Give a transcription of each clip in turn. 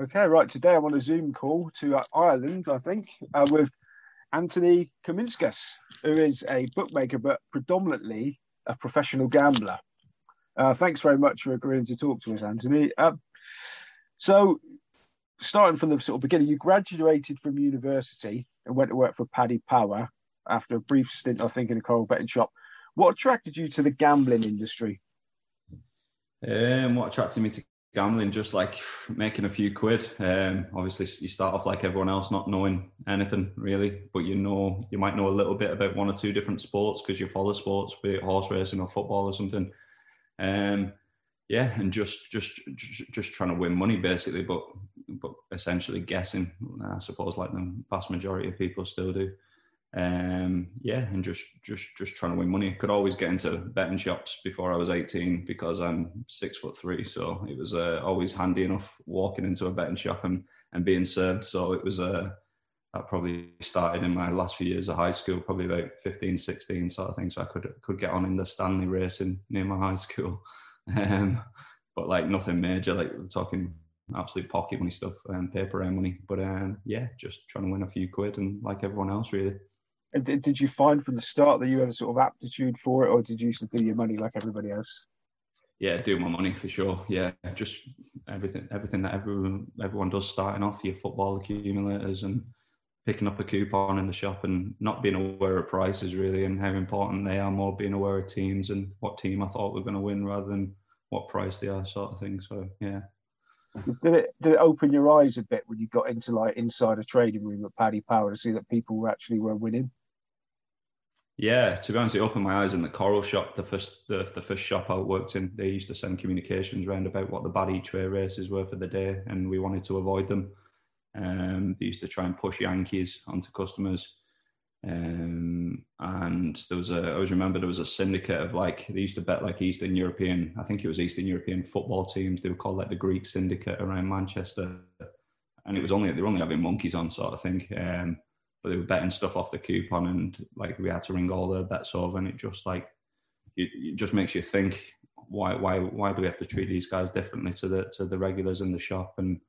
Okay, right. Today I'm on a Zoom call to uh, Ireland, I think, uh, with Anthony Kaminskas, who is a bookmaker but predominantly a professional gambler. Uh, thanks very much for agreeing to talk to us, Anthony. Um, so, starting from the sort of beginning, you graduated from university and went to work for Paddy Power after a brief stint, I think, in a Coral betting shop. What attracted you to the gambling industry? Um, what attracted me to gambling just like making a few quid. Um, obviously you start off like everyone else not knowing anything really. But you know you might know a little bit about one or two different sports because you follow sports be it horse racing or football or something. Um, yeah and just just just trying to win money basically but but essentially guessing. I suppose like the vast majority of people still do um, yeah, and just just just trying to win money. Could always get into betting shops before I was 18 because I'm six foot three, so it was uh, always handy enough walking into a betting shop and, and being served. So it was uh, that probably started in my last few years of high school, probably about 15, 16 sort of thing. So I could could get on in the Stanley racing near my high school, um, but like nothing major. Like we're talking absolute pocket money stuff and paper round money. But um, yeah, just trying to win a few quid and like everyone else really. Did, did you find from the start that you had a sort of aptitude for it, or did you used to do your money like everybody else? Yeah, do my money for sure. Yeah, just everything, everything that everyone everyone does starting off, your football accumulators and picking up a coupon in the shop and not being aware of prices really and how important they are. More being aware of teams and what team I thought were going to win rather than what price they are, sort of thing. So yeah. Did it did it open your eyes a bit when you got into like inside a trading room at Paddy Power to see that people were actually were winning? Yeah, to be honest, it opened my eyes in the Coral shop. The first the, the first shop I worked in, they used to send communications around about what the bad each way races were for the day, and we wanted to avoid them. Um, they used to try and push Yankees onto customers. Um, and there was a, I always remember there was a syndicate of like, they used to bet like Eastern European, I think it was Eastern European football teams. They were called like the Greek syndicate around Manchester. And it was only, they were only having monkeys on sort of thing. Um, but they were betting stuff off the coupon and like we had to ring all the bets over and it just like it, it, just makes you think why why why do we have to treat these guys differently to the to the regulars in the shop? And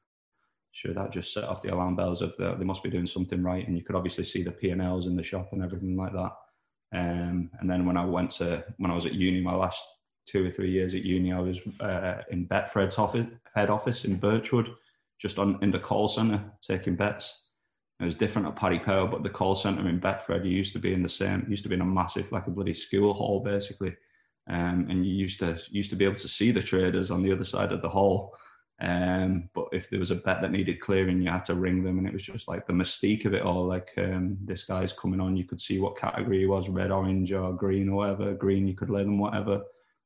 sure that just set off the alarm bells of the, they must be doing something right. And you could obviously see the P&Ls in the shop and everything like that. Um, and then when I went to when I was at uni my last two or three years at uni I was uh, in Betfred's office head office in Birchwood just on in the call center taking bets it was different at Paddy Power, but the call centre in Betfred used to be in the same, used to be in a massive, like a bloody school hall, basically. Um, and you used to used to be able to see the traders on the other side of the hall. Um, but if there was a bet that needed clearing, you had to ring them, and it was just like the mystique of it all. Like um, this guy's coming on, you could see what category he was, red, orange, or green, or whatever. Green, you could lay them whatever.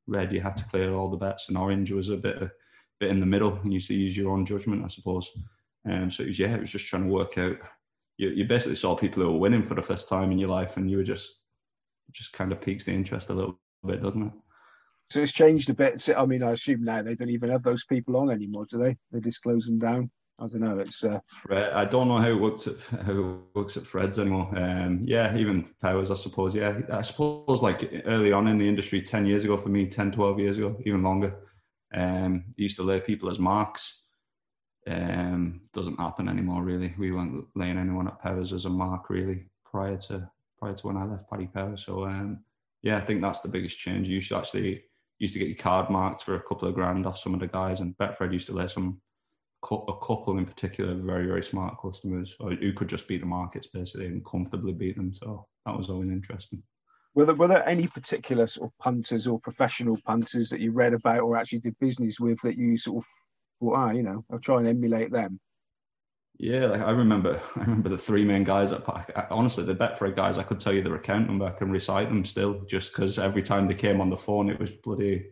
Red, you had to clear all the bets, and orange was a bit a bit in the middle. You used to use your own judgment, I suppose. Um, so it was, yeah, it was just trying to work out you, you basically saw people who were winning for the first time in your life, and you were just just kind of piques the interest a little bit, doesn't it? So it's changed a bit. I mean, I assume now they don't even have those people on anymore, do they? They just close them down. I don't know. It's uh... Fred, I don't know how it works at how it works at Fred's anymore. Um, yeah, even Powers, I suppose. Yeah, I suppose like early on in the industry, ten years ago for me, 10, 12 years ago, even longer. Um, used to lay people as marks um, doesn't happen anymore. Really, we weren't laying anyone at Powers as a mark really prior to prior to when I left Paddy Power. So um, yeah, I think that's the biggest change. You should actually used to get your card marked for a couple of grand off some of the guys, and Betfred used to lay some a couple in particular very very smart customers who could just beat the markets basically and comfortably beat them. So that was always interesting. Were there, were there any particular sort of punters or professional punters that you read about or actually did business with that you sort of thought, I, you know, I'll try and emulate them. Yeah, like I remember, I remember the three main guys at honestly the Betfred guys. I could tell you their account number. I can recite them still, just because every time they came on the phone, it was bloody.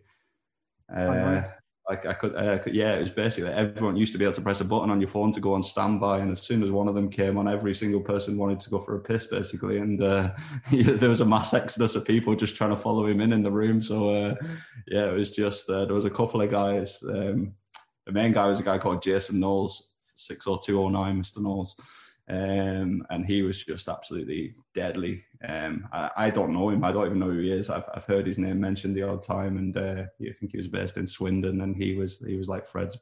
Uh, like I could, uh, yeah, it was basically everyone used to be able to press a button on your phone to go on standby, and as soon as one of them came on, every single person wanted to go for a piss, basically, and uh, there was a mass exodus of people just trying to follow him in in the room. So uh, yeah, it was just uh, there was a couple of guys. Um, the main guy was a guy called Jason Knowles, 60209, Mr. Knowles. Um, and he was just absolutely deadly. Um, I, I, don't know him. I don't even know who he is. I've, I've heard his name mentioned the odd time, and uh, I think he was based in Swindon, and he was he was like Fred's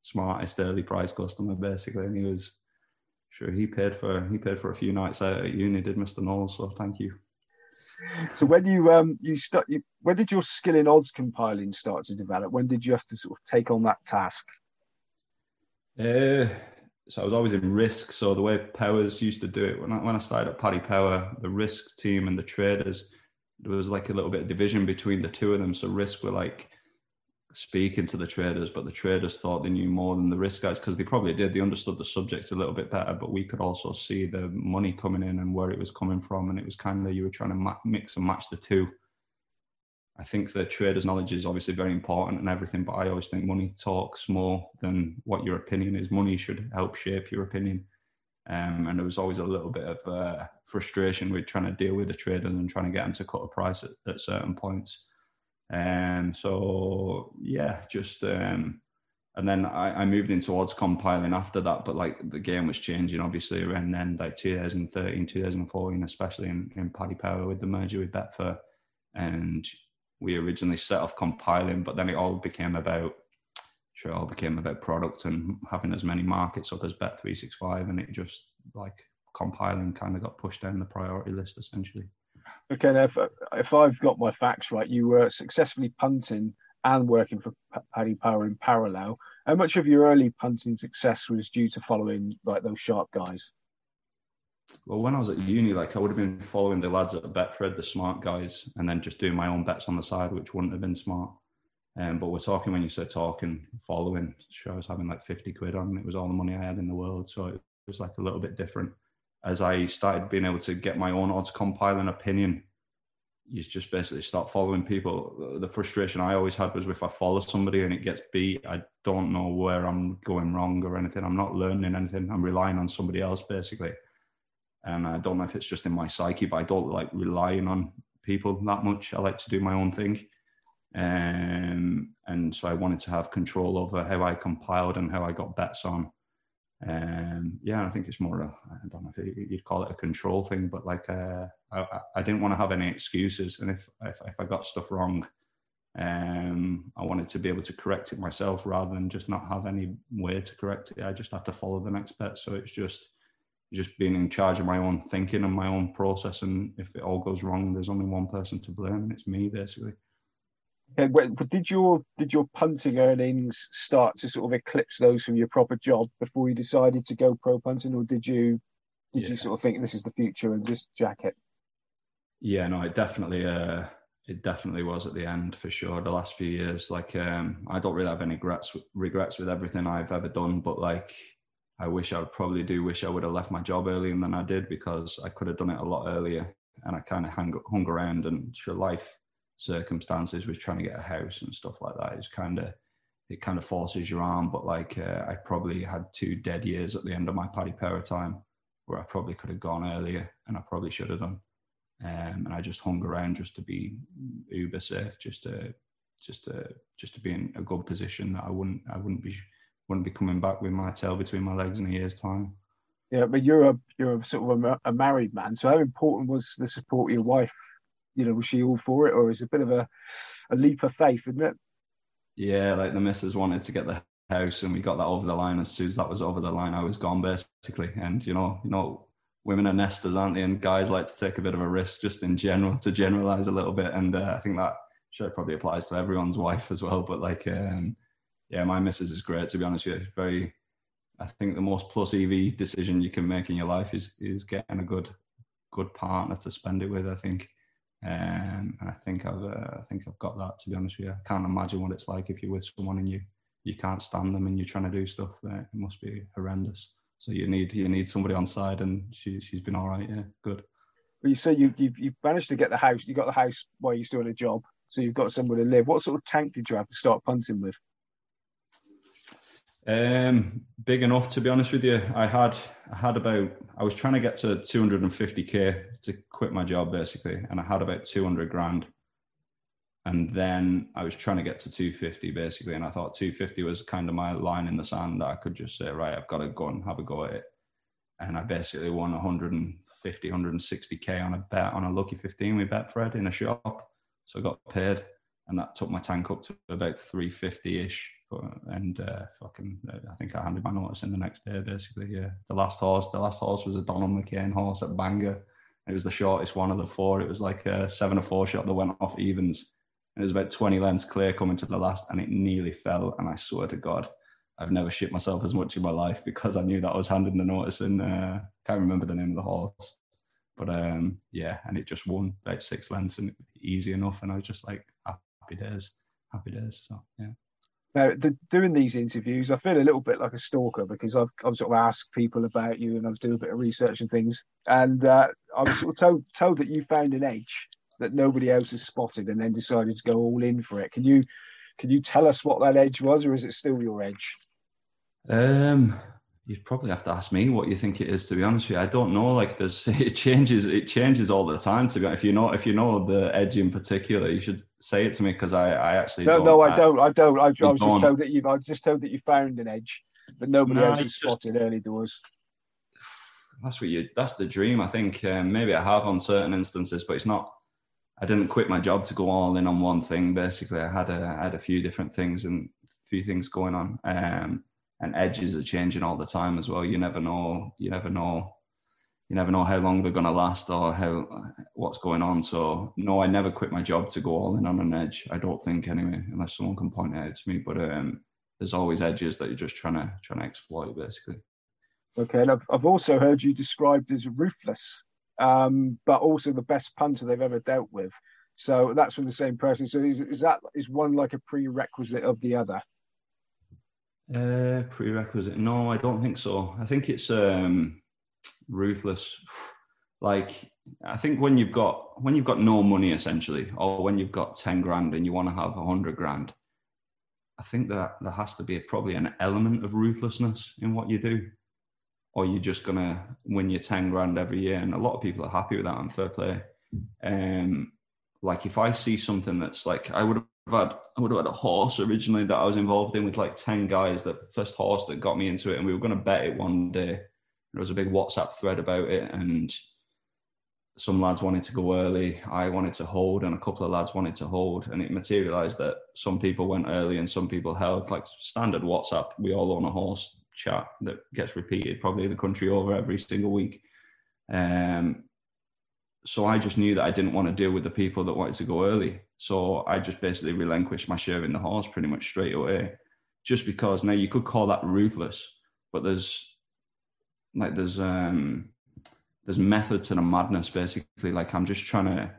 smartest early price customer basically, and he was sure he paid for he paid for a few nights out at uni, did Mr. Knowles. So thank you. So when you um you start you, when did your skill in odds compiling start to develop? When did you have to sort of take on that task? Uh, so I was always in risk. So the way Powers used to do it when I when I started at Paddy Power, the risk team and the traders, there was like a little bit of division between the two of them. So risk were like speaking to the traders, but the traders thought they knew more than the risk guys because they probably did. They understood the subjects a little bit better, but we could also see the money coming in and where it was coming from. And it was kind of you were trying to ma- mix and match the two. I think the traders' knowledge is obviously very important and everything, but I always think money talks more than what your opinion is. Money should help shape your opinion. Um, and there was always a little bit of uh, frustration with trying to deal with the traders and trying to get them to cut a price at, at certain points. Um, so yeah, just um, and then I, I, moved into odds compiling after that. But like the game was changing, obviously, around then, like 2013, 2014, especially in, in Paddy Power with the merger with Betfair, and we originally set off compiling, but then it all became about sure it all became about product and having as many markets up as Bet365, and it just like compiling kind of got pushed down the priority list essentially. Okay, now if, if I've got my facts right, you were successfully punting and working for Paddy Power in parallel. How much of your early punting success was due to following like those sharp guys? Well, when I was at uni, like I would have been following the lads at Betfred, the smart guys, and then just doing my own bets on the side, which wouldn't have been smart. Um, but we're talking when you say talking, following. Sure, I was having like 50 quid on. It was all the money I had in the world. So it was like a little bit different as I started being able to get my own odds compiling opinion, you just basically start following people. The frustration I always had was if I follow somebody and it gets beat, I don't know where I'm going wrong or anything. I'm not learning anything. I'm relying on somebody else basically. And I don't know if it's just in my psyche, but I don't like relying on people that much. I like to do my own thing. Um, and so I wanted to have control over how I compiled and how I got bets on um, yeah, I think it's more, a, I don't know if you'd call it a control thing, but like uh, I, I didn't want to have any excuses. And if, if, if I got stuff wrong, um, I wanted to be able to correct it myself rather than just not have any way to correct it. I just had to follow the next bet. So it's just, just being in charge of my own thinking and my own process. And if it all goes wrong, there's only one person to blame, and it's me basically. Did your did your punting earnings start to sort of eclipse those from your proper job before you decided to go pro punting, or did you did yeah. you sort of think this is the future and just jack it? Yeah, no, it definitely uh, it definitely was at the end for sure. The last few years, like um, I don't really have any regrets regrets with everything I've ever done, but like I wish I would probably do wish I would have left my job earlier than I did because I could have done it a lot earlier, and I kind of hung hung around and sure life circumstances with trying to get a house and stuff like that is kind of it kind of forces your arm. But like uh, I probably had two dead years at the end of my Paddy Power time where I probably could have gone earlier and I probably should have done. Um, and I just hung around just to be uber safe, just to just to just to be in a good position that I wouldn't I wouldn't be wouldn't be coming back with my tail between my legs in a year's time. Yeah, but you're a you're a sort of a, a married man. So how important was the support of your wife you know, was she all for it, or is it a bit of a, a leap of faith, isn't it? Yeah, like the missus wanted to get the house, and we got that over the line. As soon as that was over the line, I was gone basically. And you know, you know, women are nesters, aren't they? And guys like to take a bit of a risk, just in general, to generalize a little bit. And uh, I think that sure probably applies to everyone's wife as well. But like, um, yeah, my missus is great. To be honest with you, very. I think the most plus EV decision you can make in your life is is getting a good good partner to spend it with. I think um, and I think I've uh, I think I've got that to be honest with you. I can't imagine what it's like if you're with someone and you you can't stand them and you're trying to do stuff. Uh, it must be horrendous. So you need you need somebody on side, and she she's been all right. Yeah, good. Well, you say you you you managed to get the house. You got the house while you're still in a job, so you've got somewhere to live. What sort of tank did you have to start punting with? Um, big enough to be honest with you. I had I had about I was trying to get to 250k to quit my job basically, and I had about 200 grand. And then I was trying to get to 250 basically, and I thought 250 was kind of my line in the sand that I could just say, right, I've got to go and have a go at it. And I basically won 150, 160k on a bet on a lucky 15 we Betfred in a shop. So I got paid, and that took my tank up to about 350 ish and uh, fucking, I think I handed my notice in the next day. Basically, yeah. The last horse, the last horse was a Donald McCain horse at Bangor. It was the shortest one of the four. It was like a seven or four shot that went off evens. It was about 20 lengths clear coming to the last, and it nearly fell. And I swear to God, I've never shit myself as much in my life because I knew that I was handing the notice and uh, can't remember the name of the horse. But um, yeah, and it just won about six lengths and easy enough. And I was just like, happy days, happy days. So yeah. Now, the, doing these interviews, I feel a little bit like a stalker because I've, I've sort of asked people about you and I've done a bit of research and things. And uh, I was sort of told, told that you found an edge that nobody else has spotted and then decided to go all in for it. Can you can you tell us what that edge was, or is it still your edge? Um, you'd probably have to ask me what you think it is. To be honest with you, I don't know. Like, there's it changes. It changes all the time. To be honest, if you know if you know the edge in particular, you should say it to me because I I actually no no I, I don't I don't. I, I was just told that you I just told that you found an edge that nobody no, else has spotted early doors. That's what you. That's the dream. I think um, maybe I have on certain instances, but it's not I didn't quit my job to go all in on one thing. Basically, I had a I had a few different things and a few things going on. Um, and edges are changing all the time as well. You never know. You never know. You never know how long they're going to last or how what's going on. So no, I never quit my job to go all in on an edge. I don't think anyway, unless someone can point it out to me. But um, there's always edges that you're just trying to trying to exploit, basically. Okay, and I've, I've also heard you described as ruthless um, but also the best punter they've ever dealt with. So that's from the same person. So is, is that is one like a prerequisite of the other? Uh, prerequisite? No, I don't think so. I think it's um, ruthless. Like I think when you've got when you've got no money essentially, or when you've got ten grand and you want to have a hundred grand, I think that there has to be probably an element of ruthlessness in what you do or you're just gonna win your 10 grand every year. And a lot of people are happy with that and fair play. Um, like if I see something that's like I would have had I would have had a horse originally that I was involved in with like 10 guys, the first horse that got me into it, and we were gonna bet it one day. There was a big WhatsApp thread about it and some lads wanted to go early. I wanted to hold, and a couple of lads wanted to hold. And it materialized that some people went early and some people held. Like standard WhatsApp, we all own a horse chat that gets repeated probably the country over every single week. Um, so I just knew that I didn't want to deal with the people that wanted to go early. So I just basically relinquished my share in the horse pretty much straight away, just because now you could call that ruthless, but there's like there's um there's method to the madness basically. Like I'm just trying to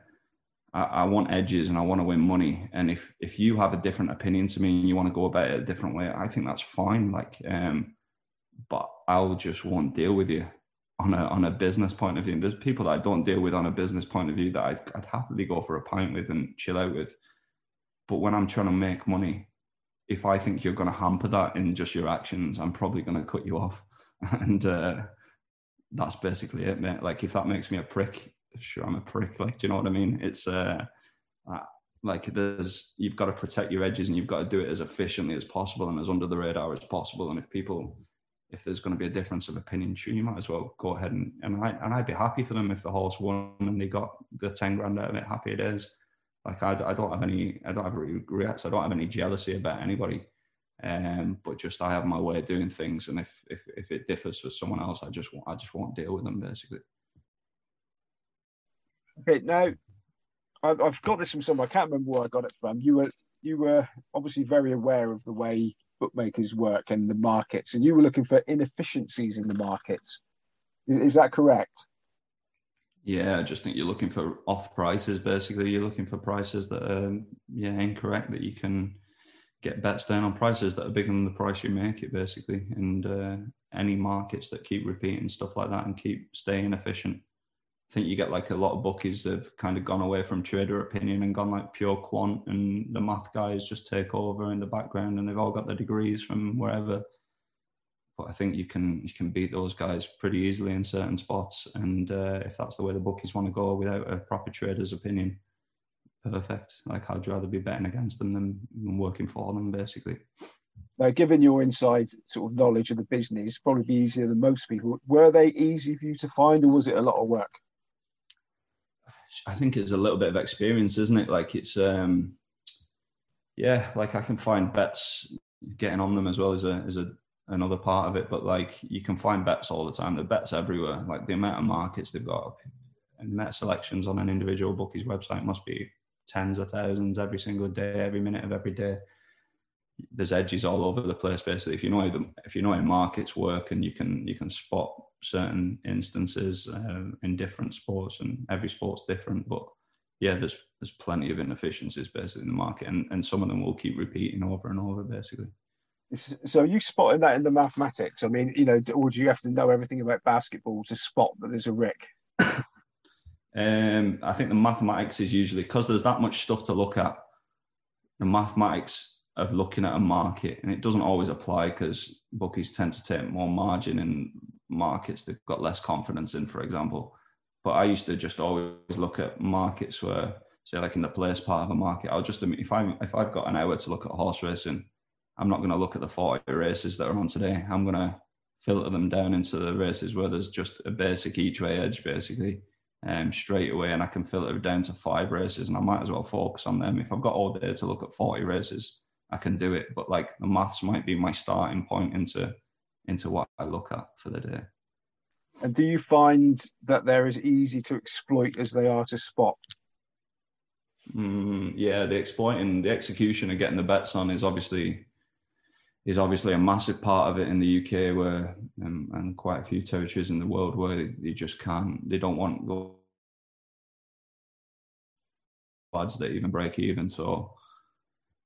I, I want edges and I want to win money. And if if you have a different opinion to me and you want to go about it a different way, I think that's fine. Like um but I'll just won't deal with you on a on a business point of view. And there's people that I don't deal with on a business point of view that I'd, I'd happily go for a pint with and chill out with. But when I'm trying to make money, if I think you're going to hamper that in just your actions, I'm probably going to cut you off. And uh, that's basically it, mate. Like if that makes me a prick, sure, I'm a prick. Like, do you know what I mean? It's uh, uh like there's you've got to protect your edges and you've got to do it as efficiently as possible and as under the radar as possible. And if people if there's going to be a difference of opinion, you might as well go ahead and and, I, and I'd be happy for them if the horse won and they got the 10 grand out of it. Happy it is. Like I, I don't have any, I don't have regrets. I don't have any jealousy about anybody. Um, but just I have my way of doing things, and if if if it differs for someone else, I just I just won't deal with them basically. Okay, now I've got this from somewhere. I can't remember where I got it from. You were you were obviously very aware of the way bookmakers work and the markets, and you were looking for inefficiencies in the markets. Is, is that correct? Yeah, I just think you're looking for off prices. Basically, you're looking for prices that are yeah incorrect that you can get bets down on prices that are bigger than the price you make it. Basically, and uh, any markets that keep repeating stuff like that and keep staying efficient I think you get like a lot of bookies that have kind of gone away from trader opinion and gone like pure quant, and the math guys just take over in the background, and they've all got their degrees from wherever. But I think you can you can beat those guys pretty easily in certain spots, and uh, if that's the way the bookies want to go without a proper trader's opinion, perfect. Like I'd rather be betting against them than, working for them, basically. Now, given your inside sort of knowledge of the business, probably easier than most people. Were they easy for you to find, or was it a lot of work? I think it's a little bit of experience, isn't it? Like it's um yeah, like I can find bets getting on them as well as a is a another part of it. But like you can find bets all the time. The bets everywhere. Like the amount of markets they've got and net selections on an individual bookie's website must be tens of thousands every single day, every minute of every day. There's edges all over the place. Basically, if you know how the, if you know how markets work and you can you can spot certain instances uh, in different sports, and every sport's different. But yeah, there's there's plenty of inefficiencies basically in the market, and, and some of them will keep repeating over and over basically. So you spotting that in the mathematics? I mean, you know, or do you have to know everything about basketball to spot that there's a rick? um, I think the mathematics is usually because there's that much stuff to look at. The mathematics of looking at a market, and it doesn't always apply because bookies tend to take more margin in markets they've got less confidence in, for example. But I used to just always look at markets where, say, like in the place part of a market, I'll just if I if I've got an hour to look at horse racing, I'm not going to look at the 40 races that are on today. I'm going to filter them down into the races where there's just a basic each way edge, basically, um, straight away, and I can filter it down to five races, and I might as well focus on them. If I've got all day to look at 40 races, I can do it. But like the maths might be my starting point into into what I look at for the day. And do you find that they're as easy to exploit as they are to spot? Mm, yeah, the exploiting, the execution of getting the bets on is obviously is obviously a massive part of it in the UK, where um, and quite a few territories in the world where they, they just can't, they don't want lads that even break even. So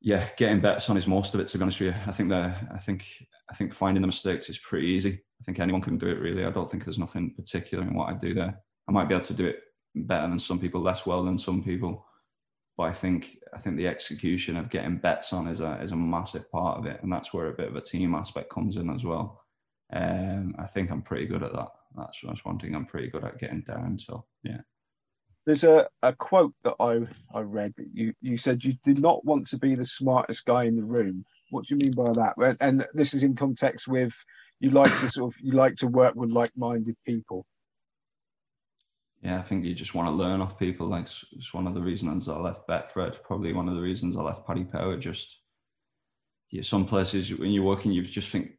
yeah, getting bets on is most of it. To be honest with you, I think that I think I think finding the mistakes is pretty easy. I think anyone can do it really. I don't think there's nothing particular in what I do there. I might be able to do it better than some people, less well than some people, but I think I think the execution of getting bets on is a is a massive part of it, and that's where a bit of a team aspect comes in as well. Um, I think I'm pretty good at that. That's, that's one thing I'm pretty good at getting down. So yeah. There's a, a quote that I, I read that you, you said you did not want to be the smartest guy in the room. What do you mean by that? And, this is in context with you like to sort of you like to work with like-minded people. Yeah, I think you just want to learn off people. Like it's one of the reasons I left Betfred. Probably one of the reasons I left Paddy Power. Just yeah, some places when you're working, you just think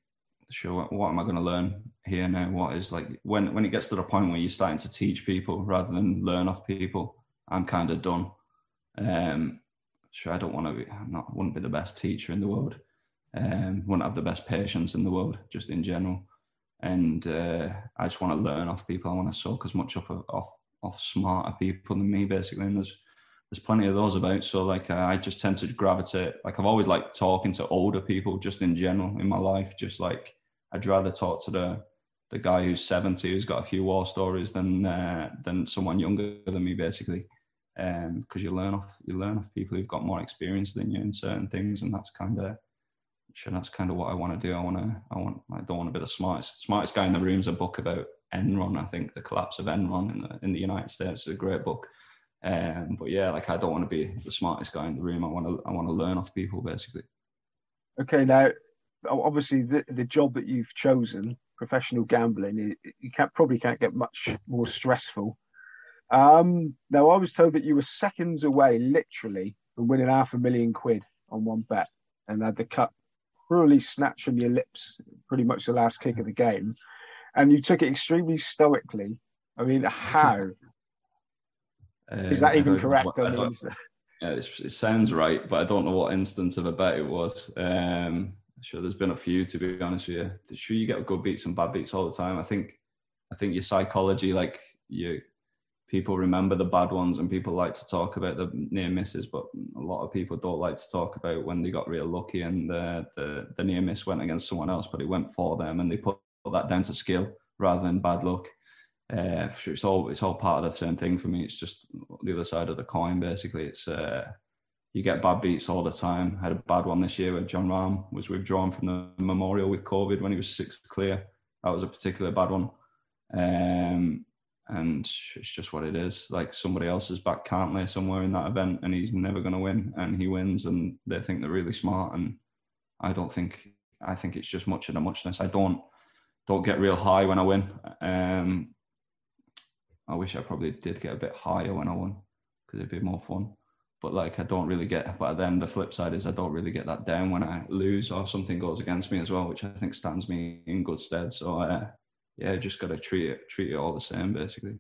sure what, what am i going to learn here now what is like when when it gets to the point where you're starting to teach people rather than learn off people i'm kind of done um sure i don't want to be I'm not wouldn't be the best teacher in the world um wouldn't have the best patience in the world just in general and uh, i just want to learn off people i want to soak as much up off off smarter people than me basically and there's there's plenty of those about. So like uh, I just tend to gravitate. Like I've always liked talking to older people, just in general in my life. Just like I'd rather talk to the the guy who's 70 who's got a few war stories than uh, than someone younger than me basically. Because um, you learn off you learn off people who've got more experience than you in certain things and that's kind of sure that's kind of what I want to do. I want to I want I don't want to be the smartest smartest guy in the room is a book about Enron. I think the collapse of Enron in the in the United States is a great book. Um, but yeah like I don't want to be the smartest guy in the room. I want to I want to learn off people basically. Okay now obviously the, the job that you've chosen, professional gambling, you can't, probably can't get much more stressful. Um, now, I was told that you were seconds away, literally, from winning half a million quid on one bet, and had the cut cruelly snatched from your lips, pretty much the last kick of the game, and you took it extremely stoically. I mean, how? Uh, Is that even correct? I mean, yeah, it sounds right, but I don't know what instance of a bet it was. Um, Sure, there's been a few to be honest with you. Sure, you get good beats and bad beats all the time. I think, I think your psychology, like you, people remember the bad ones, and people like to talk about the near misses, but a lot of people don't like to talk about when they got real lucky and the the, the near miss went against someone else, but it went for them, and they put that down to skill rather than bad luck. Uh, it's all it's all part of the same thing for me. It's just the other side of the coin, basically. It's uh, you get bad beats all the time. Had a bad one this year where Jon Rahm was withdrawn from the memorial with COVID when he was sixth clear. That was a particular bad one. Um, and it's just what it is. Like somebody else's back can't lay somewhere in that event, and he's never going to win, and he wins, and they think they're really smart. And I don't think. I think it's just much of a muchness. I don't don't get real high when I win. Um, I wish I probably did get a bit higher when I won because it'd be more fun. But like I don't really get. But then the flip side is I don't really get that down when I lose or something goes against me as well, which I think stands me in good stead. So uh, yeah, just got to treat it treat it all the same basically.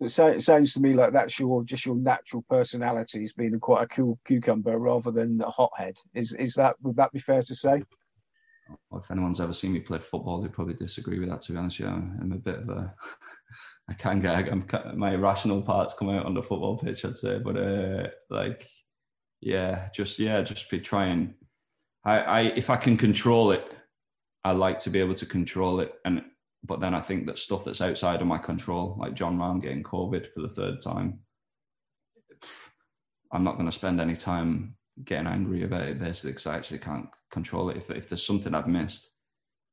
It sounds to me like that's your just your natural personality as being quite a cool cucumber rather than a hothead. Is is that would that be fair to say? Well, if anyone's ever seen me play football, they'd probably disagree with that. To be honest, yeah, I'm a bit of a I can't get I'm, my rational parts come out on the football pitch, I'd say. But uh, like, yeah, just yeah, just be trying. I, I if I can control it, I like to be able to control it. And but then I think that stuff that's outside of my control, like Jon Rahm getting COVID for the third time, I'm not going to spend any time getting angry about it basically because I actually can't control it. If if there's something I've missed,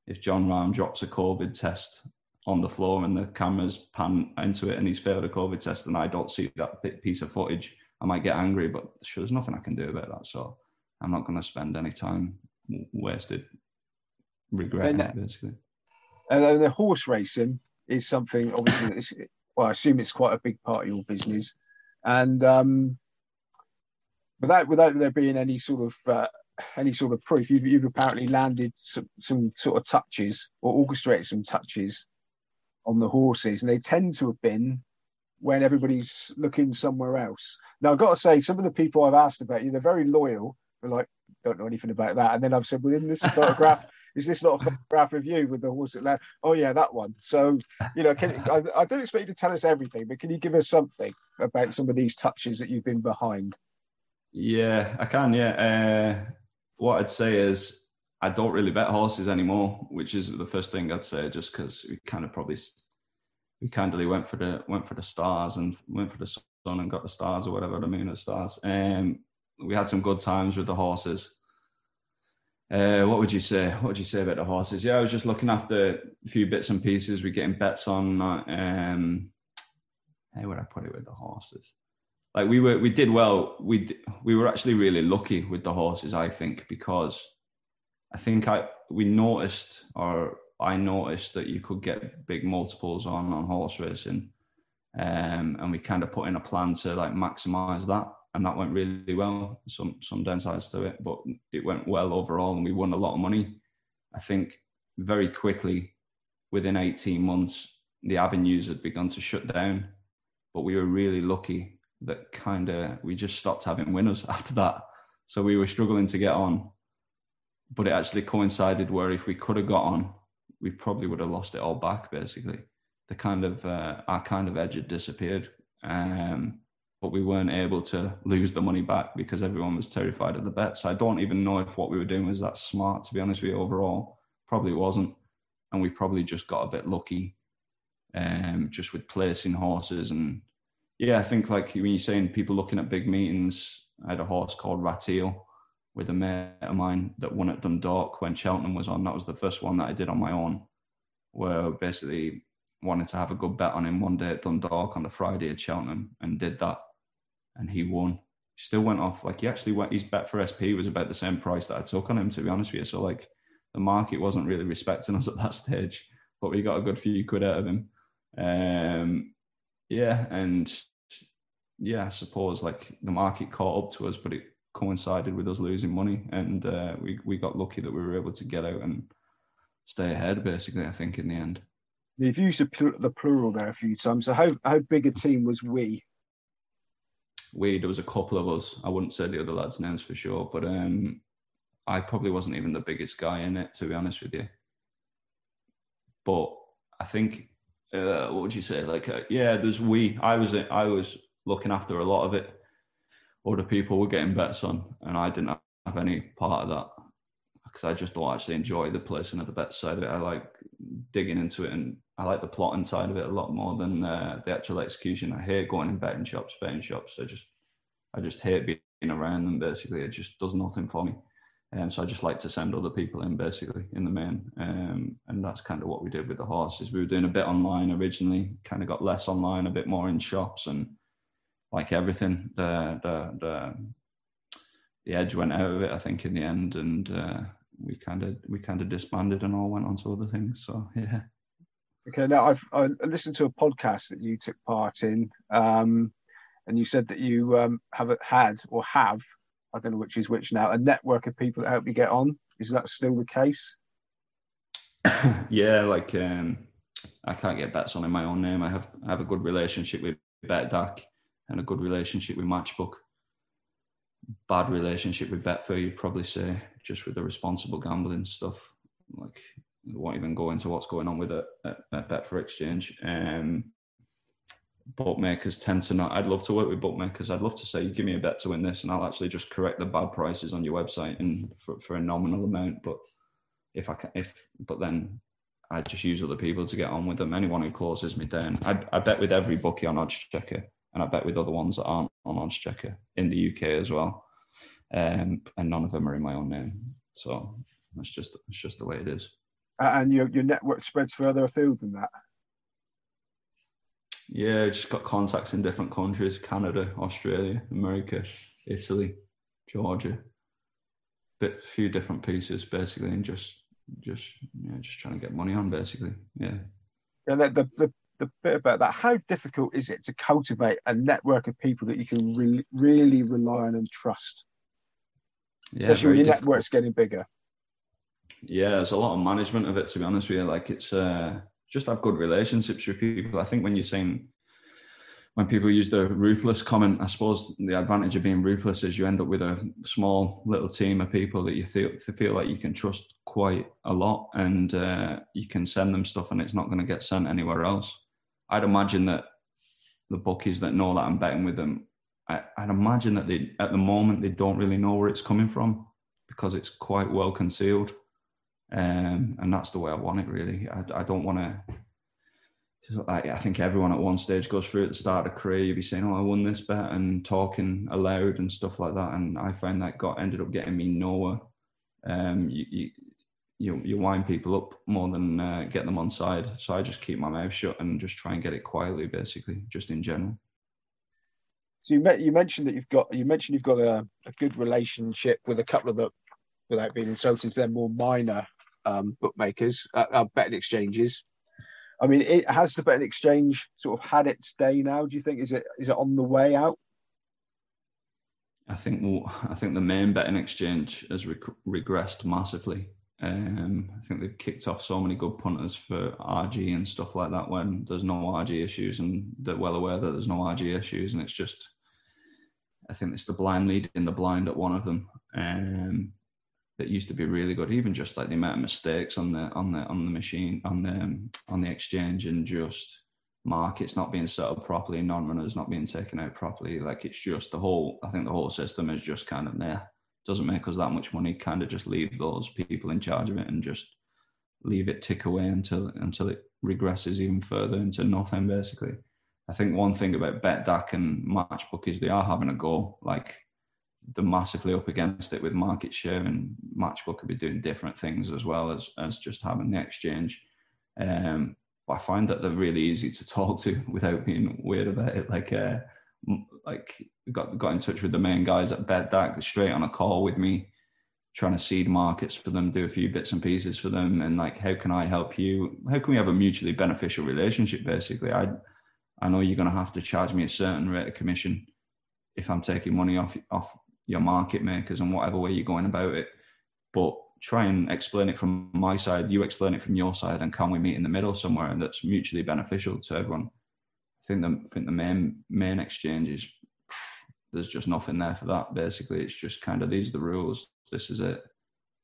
if Jon Rahm drops a COVID test on the floor and the cameras pan into it and he's failed a COVID test and I don't see that piece of footage, I might get angry, but sure, there's nothing I can do about that. So I'm not going to spend any time wasted regretting and, it, basically. And the horse racing is something, obviously, well, I assume it's quite a big part of your business. And um, without without there being any sort of uh, any sort of proof, you've, you've apparently landed some, some sort of touches or orchestrated some touches on the horses, and they tend to have been when everybody's looking somewhere else. Now, I've got to say, some of the people I've asked about you, they're very loyal. They're like, don't know anything about that. And then I've said, well, in this photograph, is this not a photograph of you with the horse at land? Oh, yeah, that one. So, you know, can, I, I don't expect you to tell us everything, but can you give us something about some of these touches that you've been behind? Yeah, I can. Yeah. Uh, what I'd say is I don't really bet horses anymore, which is the first thing I'd say, just because we kind of probably we kindly went for the went for the stars and went for the sun and got the stars or whatever the mean the stars. Um, we had some good times with the horses. Uh, what would you say? What would you say about the horses? Yeah, I was just looking after a few bits and pieces. We're getting bets on. Um, how would I put it with the horses? Like we were, we did well. We we were actually really lucky with the horses, I think, because I think I we noticed or I noticed that you could get big multiples on on horse racing, um, and we kind of put in a plan to like maximize that, and that went really well. Some some downsides to it, but it went well overall, and we won a lot of money. I think very quickly, within eighteen months, the avenues had begun to shut down, but we were really lucky that kind of we just stopped having winners after that. So we were struggling to get on but it actually coincided where if we could have got on, we probably would have lost it all back. Basically, the kind of uh, our kind of edge had disappeared, um, but we weren't able to lose the money back because everyone was terrified of the bet. So I don't even know if what we were doing was that smart. To be honest with you, overall, probably wasn't, and we probably just got a bit lucky, um, just with placing horses and yeah, I think like when you're saying people looking at big meetings, I had a horse called Rateel with a mate of mine that won at Dundalk when Cheltenham was on. That was the first one that I did on my own, where basically wanted to have a good bet on him one day at Dundalk on the Friday at Cheltenham and did that. And he won. Still went off. Like he actually went, his bet for SP was about the same price that I took on him, to be honest with you. So like the market wasn't really respecting us at that stage, but we got a good few quid out of him. Um, yeah. And yeah, I suppose like the market caught up to us, but it coincided with us losing money, and uh, we we got lucky that we were able to get out and stay ahead. Basically, I think in the end. You've used the plural there a few times. So how how big a team was we? We there was a couple of us. I wouldn't say the other lads' names for sure, but um, I probably wasn't even the biggest guy in it, to be honest with you. But I think, uh, what would you say? Like, uh, yeah, there's we. I was I was looking after a lot of it other people were getting bets on, and I didn't have any part of that because I just don't actually enjoy the placing of the bet side of it. I like digging into it, and I like the plotting side of it a lot more than uh, the actual execution. I hate going in betting shops, betting shops. I just, I just hate being around them. Basically, it just does nothing for me. And um, so I just like to send other people in, basically, in the main. Um, and that's kind of what we did with the horses. We were doing a bit online originally, kind of got less online, a bit more in shops, and like everything, the the the the edge went out of it. I think in the end, and uh, we kind of we kind of disbanded and all went on to other things. So yeah. Okay, now I've I listened to a podcast that you took part in, um, and you said that you um, have had or have, I don't know which is which now, a network of people that help you get on. Is that still the case? yeah, like um, I can't get bets on in my own name. I have I have a good relationship with Betdaq and a good relationship with Matchbook. Bad relationship with Betfair, you'd probably say, just with the responsible gambling stuff. Like, I won't even go into what's going on with it at, at Betfair Exchange. Um, bookmakers tend to not. I'd love to work with bookmakers. I'd love to say, give me a bet to win this, and I'll actually just correct the bad prices on your website and for, for a nominal amount. But if I can, if but then I just use other people to get on with them. Anyone who closes me down, I, I bet with every bookie on Oddschecker, and I bet with other ones that aren't on Oddschecker in the UK as well. Um, and none of them are in my own name. So that's just it's just the way it is. And your your network spreads further afield than that. Yeah, I just got contacts in different countries: Canada, Australia, America, Italy, Georgia. Bit few different pieces basically, and just just yeah, just trying to get money on basically. Yeah. Yeah, the, the, the, the bit about that, how difficult is it to cultivate a network of people that you can really really rely on and trust? Yeah, Especially when your difficult. network's getting bigger. Yeah, there's a lot of management of it to be honest with you. Like it's uh just have good relationships with people. I think when you're saying when people use the ruthless comment, I suppose the advantage of being ruthless is you end up with a small little team of people that you feel feel like you can trust quite a lot, and uh, you can send them stuff, and it's not going to get sent anywhere else. I'd imagine that the bookies that know that I'm betting with them, I, would imagine that they at the moment they don't really know where it's coming from because it's quite well concealed, um, and that's the way I want it. Really, I, I don't want to I think everyone at one stage goes through at the start of career, you'd be saying, "Oh, I won this bet," and talking aloud and stuff like that. And I found that got ended up getting me nowhere. Um, you, you you you wind people up more than uh, get them on side. So I just keep my mouth shut and just try and get it quietly, basically, just in general. So you met, you mentioned that you've got you mentioned you've got a, a good relationship with a couple of the, without being insulting to them, more minor um, bookmakers, uh, uh, betting exchanges. I mean, it has the betting exchange sort of had its day now. Do you think is it is it on the way out? I think I think the main betting exchange has regressed massively. Um, I think they've kicked off so many good punters for RG and stuff like that when there's no RG issues, and they're well aware that there's no RG issues, and it's just I think it's the blind leading the blind at one of them. Um, that used to be really good. Even just like the amount of mistakes on the on the on the machine on the um, on the exchange and just markets not being set up properly, non-runners not being taken out properly. Like it's just the whole. I think the whole system is just kind of there. Doesn't make us that much money. Kind of just leave those people in charge of it and just leave it tick away until until it regresses even further into nothing. Basically, I think one thing about Betdaq and Matchbook is they are having a go. Like they're massively up against it with market share and Matchbook could be doing different things as well as as just having the exchange. Um, but I find that they're really easy to talk to without being weird about it. Like, uh, like got got in touch with the main guys at Bed Betdaq straight on a call with me, trying to seed markets for them, do a few bits and pieces for them, and like, how can I help you? How can we have a mutually beneficial relationship? Basically, I I know you're going to have to charge me a certain rate of commission if I'm taking money off off your market makers and whatever way you're going about it. But try and explain it from my side, you explain it from your side, and can we meet in the middle somewhere and that's mutually beneficial to everyone? Think the think the main main exchange is there's just nothing there for that. Basically, it's just kind of these are the rules. This is it.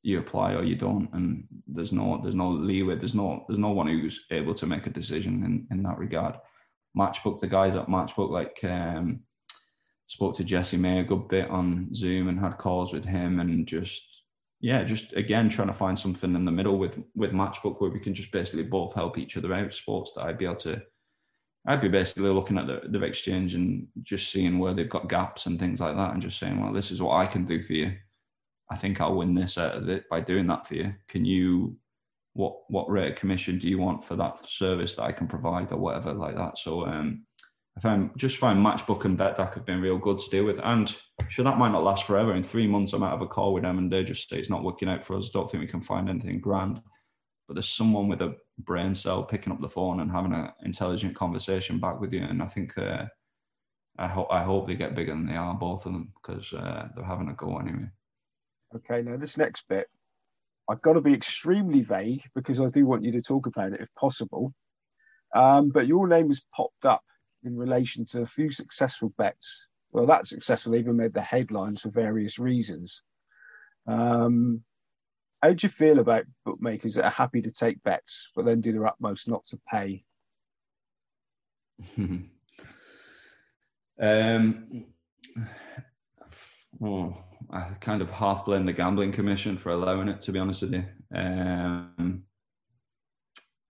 You apply or you don't, and there's no there's no leeway. There's no there's no one who's able to make a decision in in that regard. Matchbook, the guys at Matchbook, like um, spoke to Jesse May a good bit on Zoom and had calls with him and just yeah, just again trying to find something in the middle with with Matchbook where we can just basically both help each other out. Sports that I'd be able to, I'd be basically looking at the, the exchange and just seeing where they've got gaps and things like that, and just saying, well, this is what I can do for you. I think I'll win this out of it by doing that for you. Can you, what what rate of commission do you want for that service that I can provide or whatever like that? So um, I found just find Matchbook and Betdaq have been real good to deal with. And sure, that might not last forever. In three months, I might have a call with them and they just say it's not working out for us. Don't think we can find anything grand. But there's someone with a brain cell picking up the phone and having an intelligent conversation back with you. And I think uh, I hope I hope they get bigger than they are, both of them, because uh, they're having a go anyway. Okay, now this next bit, I've got to be extremely vague because I do want you to talk about it if possible. Um, but your name was popped up in relation to a few successful bets. Well, that successful even made the headlines for various reasons. Um, how do you feel about bookmakers that are happy to take bets but then do their utmost not to pay? um, oh, I kind of half blame the gambling commission for allowing it. To be honest with you, um,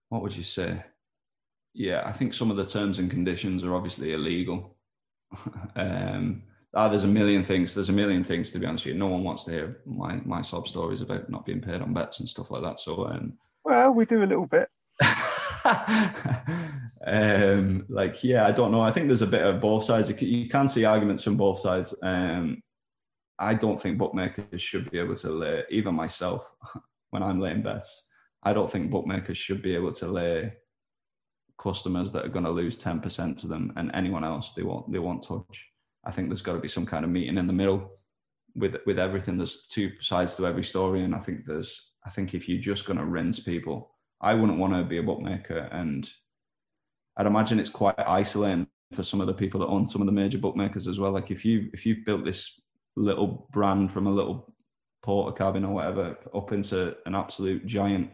what would you say? Yeah, I think some of the terms and conditions are obviously illegal. um, ah, there's a million things. There's a million things to be honest with you. No one wants to hear my my sob stories about not being paid on bets and stuff like that. So, um, well, we do a little bit. um, like, yeah, I don't know. I think there's a bit of both sides. You can see arguments from both sides. Um, I don't think bookmakers should be able to lay, even myself, when I'm laying bets, I don't think bookmakers should be able to lay customers that are going to lose 10% to them and anyone else they won't they won't touch. I think there's got to be some kind of meeting in the middle with with everything. There's two sides to every story, and I think there's I think if you're just going to rinse people, I wouldn't want to be a bookmaker, and I'd imagine it's quite isolating for some of the people that own some of the major bookmakers as well. Like if you if you've built this little brand from a little porter cabin or whatever up into an absolute giant.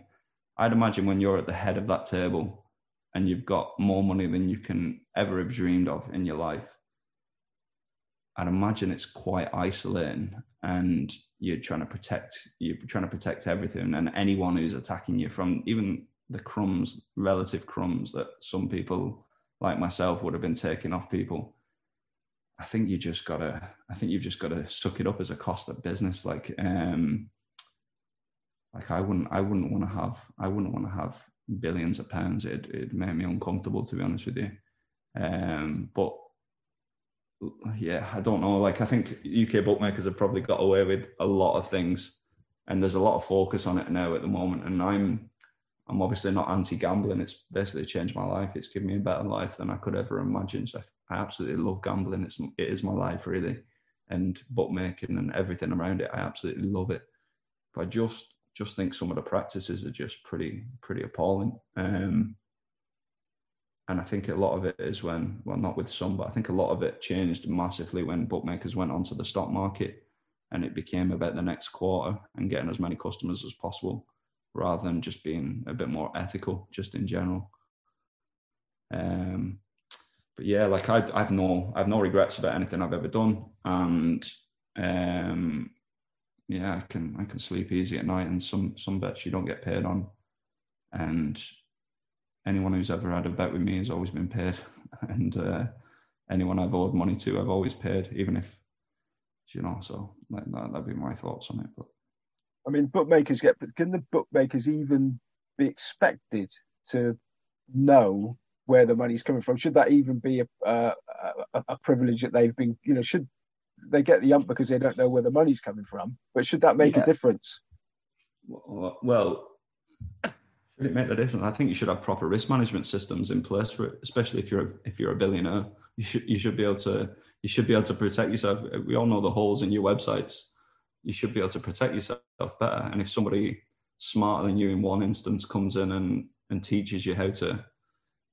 I'd imagine when you're at the head of that table and you've got more money than you can ever have dreamed of in your life, I'd imagine it's quite isolating and you're trying to protect you're trying to protect everything and anyone who's attacking you from even the crumbs relative crumbs that some people like myself would have been taking off people I think you just gotta. I think you've just got to suck it up as a cost of business. Like, um, like I wouldn't. I wouldn't want to have. I wouldn't want to have billions of pounds. It it made me uncomfortable to be honest with you. Um, but yeah, I don't know. Like, I think UK bookmakers have probably got away with a lot of things, and there's a lot of focus on it now at the moment. And I'm I'm obviously not anti-gambling. It's basically changed my life. It's given me a better life than I could ever imagine. So I absolutely love gambling. It's it is my life really, and bookmaking and everything around it. I absolutely love it. But I just just think some of the practices are just pretty pretty appalling. Um, and I think a lot of it is when well not with some, but I think a lot of it changed massively when bookmakers went onto the stock market, and it became about the next quarter and getting as many customers as possible rather than just being a bit more ethical, just in general. Um, but yeah, like I, I've no, I've no regrets about anything I've ever done, and um, yeah, I can, I can sleep easy at night. And some, some bets you don't get paid on, and anyone who's ever had a bet with me has always been paid, and uh, anyone I've owed money to, I've always paid, even if, you know. So like that, that'd be my thoughts on it. But I mean, bookmakers get, but can the bookmakers even be expected to know where the money's coming from? Should that even be a, a, a privilege that they've been, you know, should they get the ump because they don't know where the money's coming from? But should that make yeah. a difference? Well, it make a difference? I think you should have proper risk management systems in place for it, especially if you're a, if you're a billionaire. You should you should be able to you should be able to protect yourself. We all know the holes in your websites you should be able to protect yourself better. And if somebody smarter than you in one instance comes in and, and teaches you how to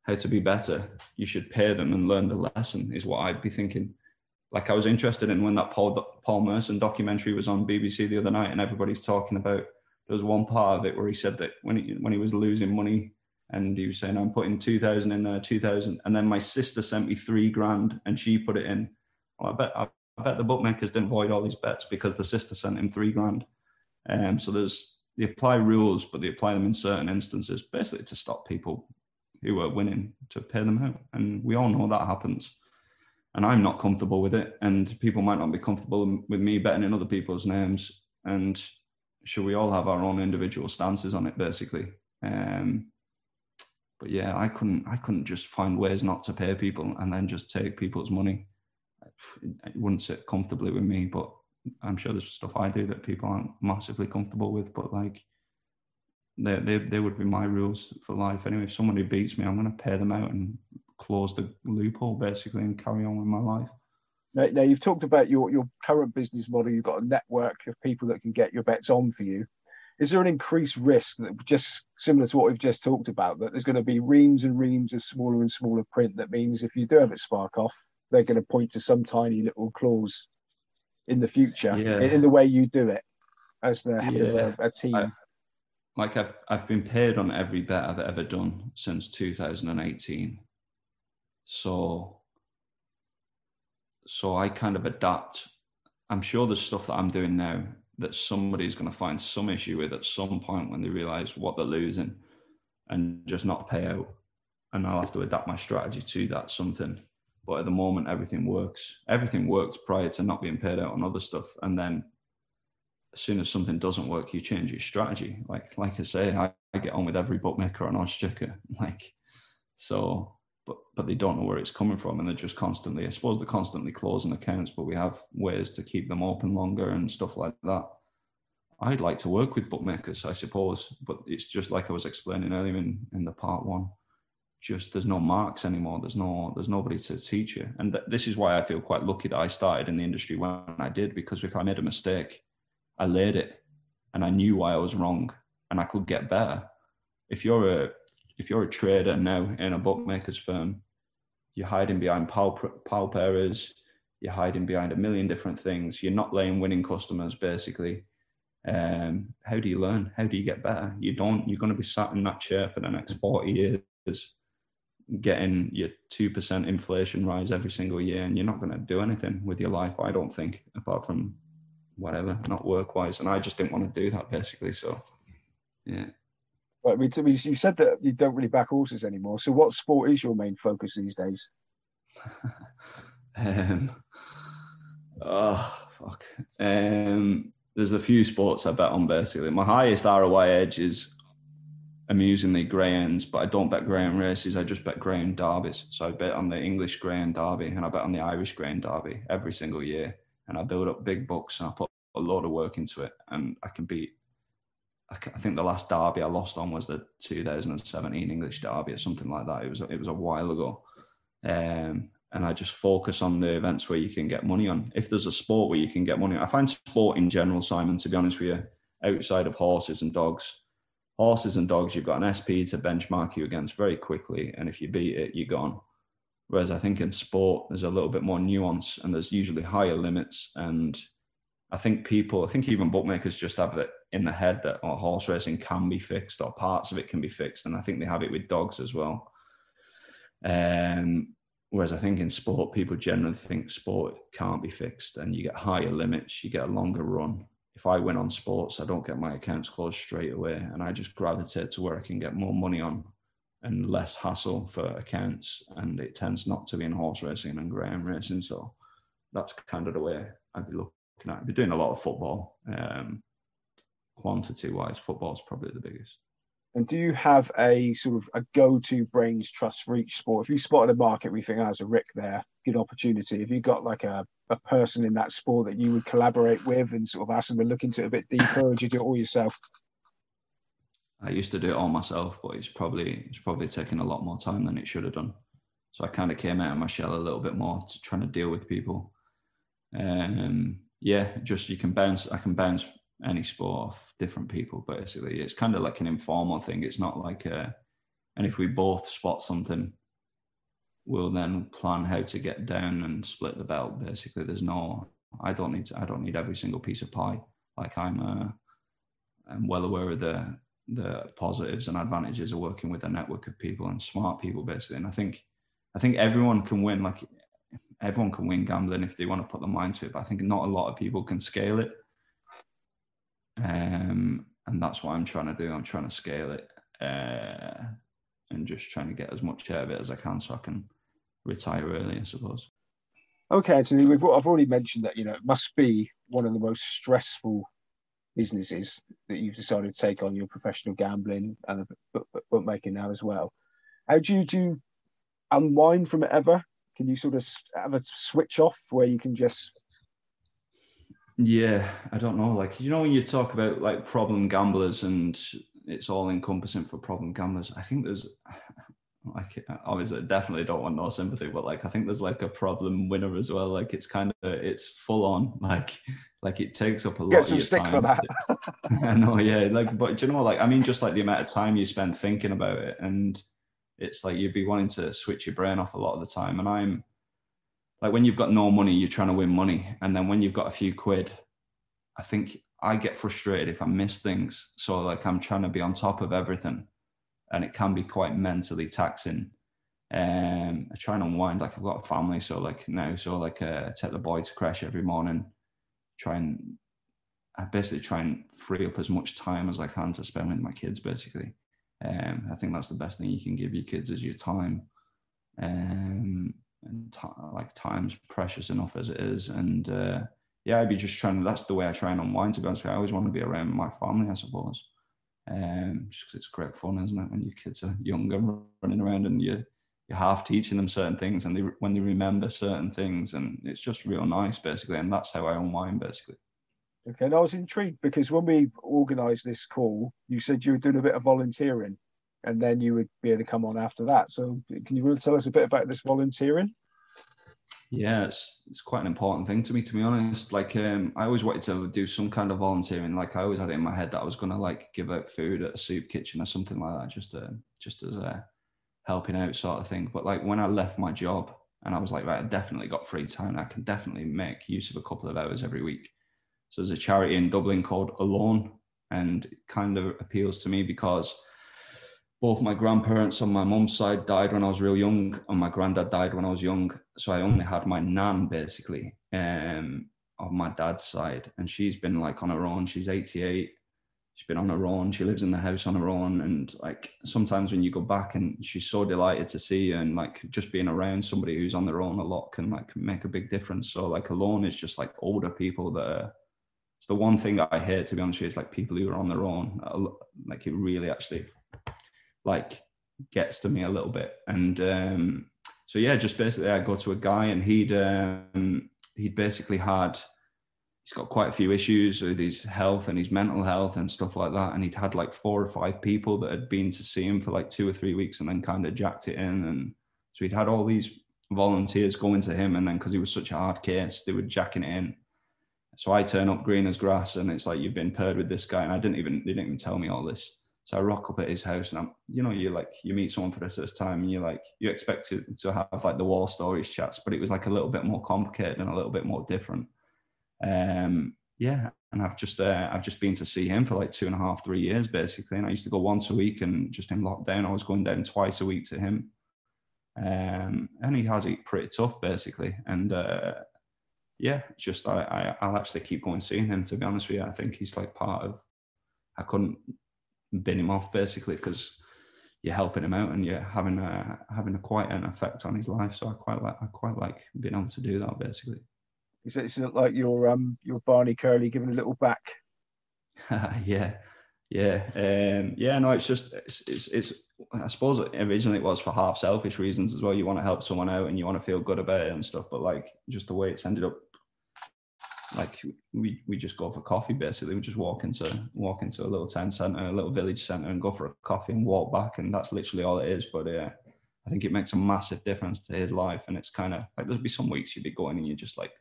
how to be better, you should pay them and learn the lesson. Is what I'd be thinking. Like I was interested in when that Paul Paul Merson documentary was on BBC the other night, and everybody's talking about. There was one part of it where he said that when he when he was losing money, and he was saying, "I'm putting two thousand in there, two thousand, and then my sister sent me three grand, and she put it in." Well, I bet I I bet the bookmakers didn't void all these bets because the sister sent him three grand. Um, so there's they apply rules, but they apply them in certain instances, basically to stop people who are winning to pay them out. And we all know that happens. And I'm not comfortable with it. And people might not be comfortable with me betting in other people's names. And should we all have our own individual stances on it, basically? Um, but yeah, I couldn't I couldn't just find ways not to pay people and then just take people's money it wouldn't sit comfortably with me. But I'm sure there's stuff I do that people aren't massively comfortable with. But like, they they, they would be my rules for life anyway. If someone beats me, I'm going to pay them out and close the loophole basically and carry on with my life. Now, now, you've talked about your, your current business model. You've got a network of people that can get your bets on for you. Is there an increased risk that just similar to what we've just talked about, that there's going to be reams and reams of smaller and smaller print? That means if you do have it spark off, they're going to point to some tiny little clause in the future yeah. in, in, the way you do it as the head yeah. of a, a team. I've, like I've, I've been paid on every bet I've ever done since 2018. So so I kind of adapt. I'm sure there's stuff that I'm doing now that somebody's going to find some issue with at some point when they realize what they're losing and just not pay out. And I'll have to adapt my strategy to that something. But at the moment, everything works. Everything works prior to not being paid out on other stuff. And then as soon as something doesn't work, you change your strategy. Like like I say, I, I get on with every bookmaker on Oddschecker. Like so but but they don't know where it's coming from, and they're just constantly. I suppose they're constantly closing accounts, but we have ways to keep them open longer and stuff like that. I'd like to work with bookmakers, I suppose, but it's just like I was explaining earlier in, in the part one. Just there's no marks anymore. There's no there's nobody to teach you, and th- this is why I feel quite lucky that I started in the industry when I did, because if I made a mistake, I laid it, and I knew why I was wrong, and I could get better. If you're a if you're a trader now in a bookmaker's firm, you're hiding behind pal, errors, you're hiding behind a million different things. You're not laying winning customers, basically. Um, how do you learn? How do you get better? You don't. You're going to be sat in that chair for the next 40 years, getting your 2% inflation rise every single year, and you're not going to do anything with your life, I don't think, apart from whatever, not work wise. And I just didn't want to do that, basically. So, yeah. But we, you said that you don't really back horses anymore. So, what sport is your main focus these days? um, oh fuck. Um, there's a few sports I bet on basically. My highest ROI edge is amusingly greyhounds, but I don't bet greyhound races. I just bet greyhound derbies. So I bet on the English greyhound derby and I bet on the Irish greyhound derby every single year. And I build up big books and I put a lot of work into it, and I can beat I think the last derby I lost on was the 2017 English derby or something like that. It was it was a while ago, um, and I just focus on the events where you can get money on. If there's a sport where you can get money, I find sport in general, Simon. To be honest with you, outside of horses and dogs, horses and dogs, you've got an SP to benchmark you against very quickly, and if you beat it, you're gone. Whereas I think in sport, there's a little bit more nuance, and there's usually higher limits and I think people, I think even bookmakers just have it in the head that oh, horse racing can be fixed or parts of it can be fixed. And I think they have it with dogs as well. Um, whereas I think in sport, people generally think sport can't be fixed and you get higher limits, you get a longer run. If I win on sports, I don't get my accounts closed straight away and I just gravitate to where I can get more money on and less hassle for accounts. And it tends not to be in horse racing and greyhound racing. So that's kind of the way I'd be looking at. I've been doing a lot of football. Um, quantity wise, football is probably the biggest. And do you have a sort of a go-to brains trust for each sport? If you spotted a market, we think, oh, there's a Rick there, good opportunity. Have you got like a, a person in that sport that you would collaborate with and sort of ask them to look into it a bit deeper, or do you do it all yourself? I used to do it all myself, but it's probably it's probably taking a lot more time than it should have done. So I kind of came out of my shell a little bit more to trying to deal with people. Um, yeah, just you can bounce. I can bounce any sport off different people. Basically, it's kind of like an informal thing. It's not like a. And if we both spot something, we'll then plan how to get down and split the belt. Basically, there's no. I don't need. To, I don't need every single piece of pie. Like I'm. Uh, I'm well aware of the the positives and advantages of working with a network of people and smart people, basically. And I think. I think everyone can win. Like everyone can win gambling if they want to put their mind to it, but I think not a lot of people can scale it. Um, and that's what I'm trying to do. I'm trying to scale it uh, and just trying to get as much out of it as I can so I can retire early, I suppose. Okay, Anthony, we've I've already mentioned that you know it must be one of the most stressful businesses that you've decided to take on your professional gambling and bookmaking now as well. How do you do unwind from it ever? Can you sort of have a switch off where you can just? Yeah, I don't know. Like you know, when you talk about like problem gamblers and it's all encompassing for problem gamblers, I think there's. like obviously definitely don't want no sympathy, but like I think there's like a problem winner as well. Like it's kind of it's full on like like it takes up a lot. Get some stick time. for that. I know, yeah. Like, but do you know, like I mean, just like the amount of time you spend thinking about it, and it's like you'd be wanting to switch your brain off a lot of the time. And I'm like, when you've got no money, you're trying to win money, and then when you've got a few quid, I think I get frustrated if I miss things. So like I'm trying to be on top of everything and it can be quite mentally taxing. Um, I try and unwind. Like I've got a family, so like now, so like uh, I take the boy to crash every morning. Try and I basically try and free up as much time as I can to spend with my kids. Basically, um, I think that's the best thing you can give your kids is your time. Um, and like time's precious enough as it is, and uh, yeah, I'd be just trying. That's the way I try and unwind. To be honest, with you. I always want to be around my family, I suppose um, just because it's great fun, isn't it? When your kids are younger, running around and you you're half teaching them certain things, and they when they remember certain things, and it's just real nice, basically. And that's how I unwind, basically. Okay, and I was intrigued because when we organised this call, you said you were doing a bit of volunteering, and then you would be able to come on after that. So, can you tell us a bit about this volunteering? Yeah, it's it's quite an important thing to me, to be honest. Like, um, I always wanted to do some kind of volunteering. Like, I always had it in my head that I was gonna like give out food at a soup kitchen or something like that, just to, just as a helping out sort of thing. But like when I left my job and I was like, right, I definitely got free time. I can definitely make use of a couple of hours every week. So there's a charity in Dublin called Alone, and it kind of appeals to me because both my grandparents on my mum's side died when I was real young, and my granddad died when I was young. So I only had my nan basically um, on my dad's side, and she's been like on her own. She's 88. She's been on her own. She lives in the house on her own, and like sometimes when you go back, and she's so delighted to see you, and like just being around somebody who's on their own a lot can like make a big difference. So like alone is just like older people that are. It's the one thing I hate, to be honest with you, is like people who are on their own. Like it really actually like gets to me a little bit. And um, so yeah, just basically I go to a guy and he'd um, he'd basically had he's got quite a few issues with his health and his mental health and stuff like that. And he'd had like four or five people that had been to see him for like two or three weeks and then kind of jacked it in. And so he'd had all these volunteers going to him, and then because he was such a hard case, they were jacking it in. So I turn up green as grass, and it's like you've been paired with this guy, and I didn't even they didn't even tell me all this. So I rock up at his house and I'm, you know, you like, you meet someone for the first time and you're like, you expect to, to have like the war stories chats, but it was like a little bit more complicated and a little bit more different. Um, yeah. And I've just, uh, I've just been to see him for like two and a half, three years basically. And I used to go once a week and just in lockdown, I was going down twice a week to him. Um, and he has it pretty tough basically. And, uh, yeah, just I, I, will actually keep going seeing him. To be honest with you, I think he's like part of. I couldn't bin him off basically because you're helping him out and you're having a having a quite an effect on his life. So I quite like I quite like being able to do that basically. Is it, is it like your um your Barney Curley giving a little back? yeah, yeah, um, yeah. No, it's just it's, it's it's I suppose originally it was for half selfish reasons as well. You want to help someone out and you want to feel good about it and stuff. But like just the way it's ended up like we we just go for coffee basically. We just walk into walk into a little town center a little village center and go for a coffee and walk back and that's literally all it is. But yeah i think it makes a massive difference to his life and it's kind of like there'll be some weeks you'd be going and you're just like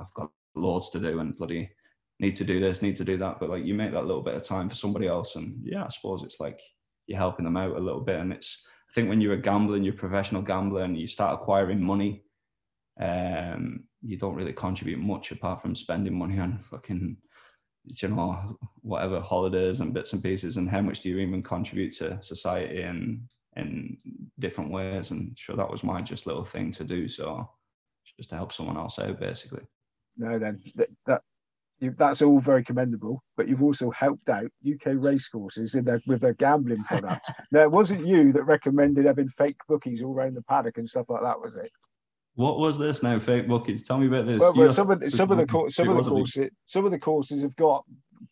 i've got loads to do and bloody need to do this need to do that. But like you make that little bit of time for somebody else and yeah i suppose it's like you're helping them out a little bit and it's i think when you're a gambler and you're a professional gambler and you start acquiring money um, you don't really contribute much apart from spending money on fucking, you know, whatever holidays and bits and pieces. And how much do you even contribute to society in in different ways? And sure, that was my just little thing to do. So just to help someone else out, basically. No, then that, that you, that's all very commendable. But you've also helped out UK racecourses in their, with their gambling products. now, it wasn't you that recommended having fake bookies all around the paddock and stuff like that, was it? What was this now? Fake buckets. Tell me about this. Well, well some of the, some of the some of the courses some of the courses have got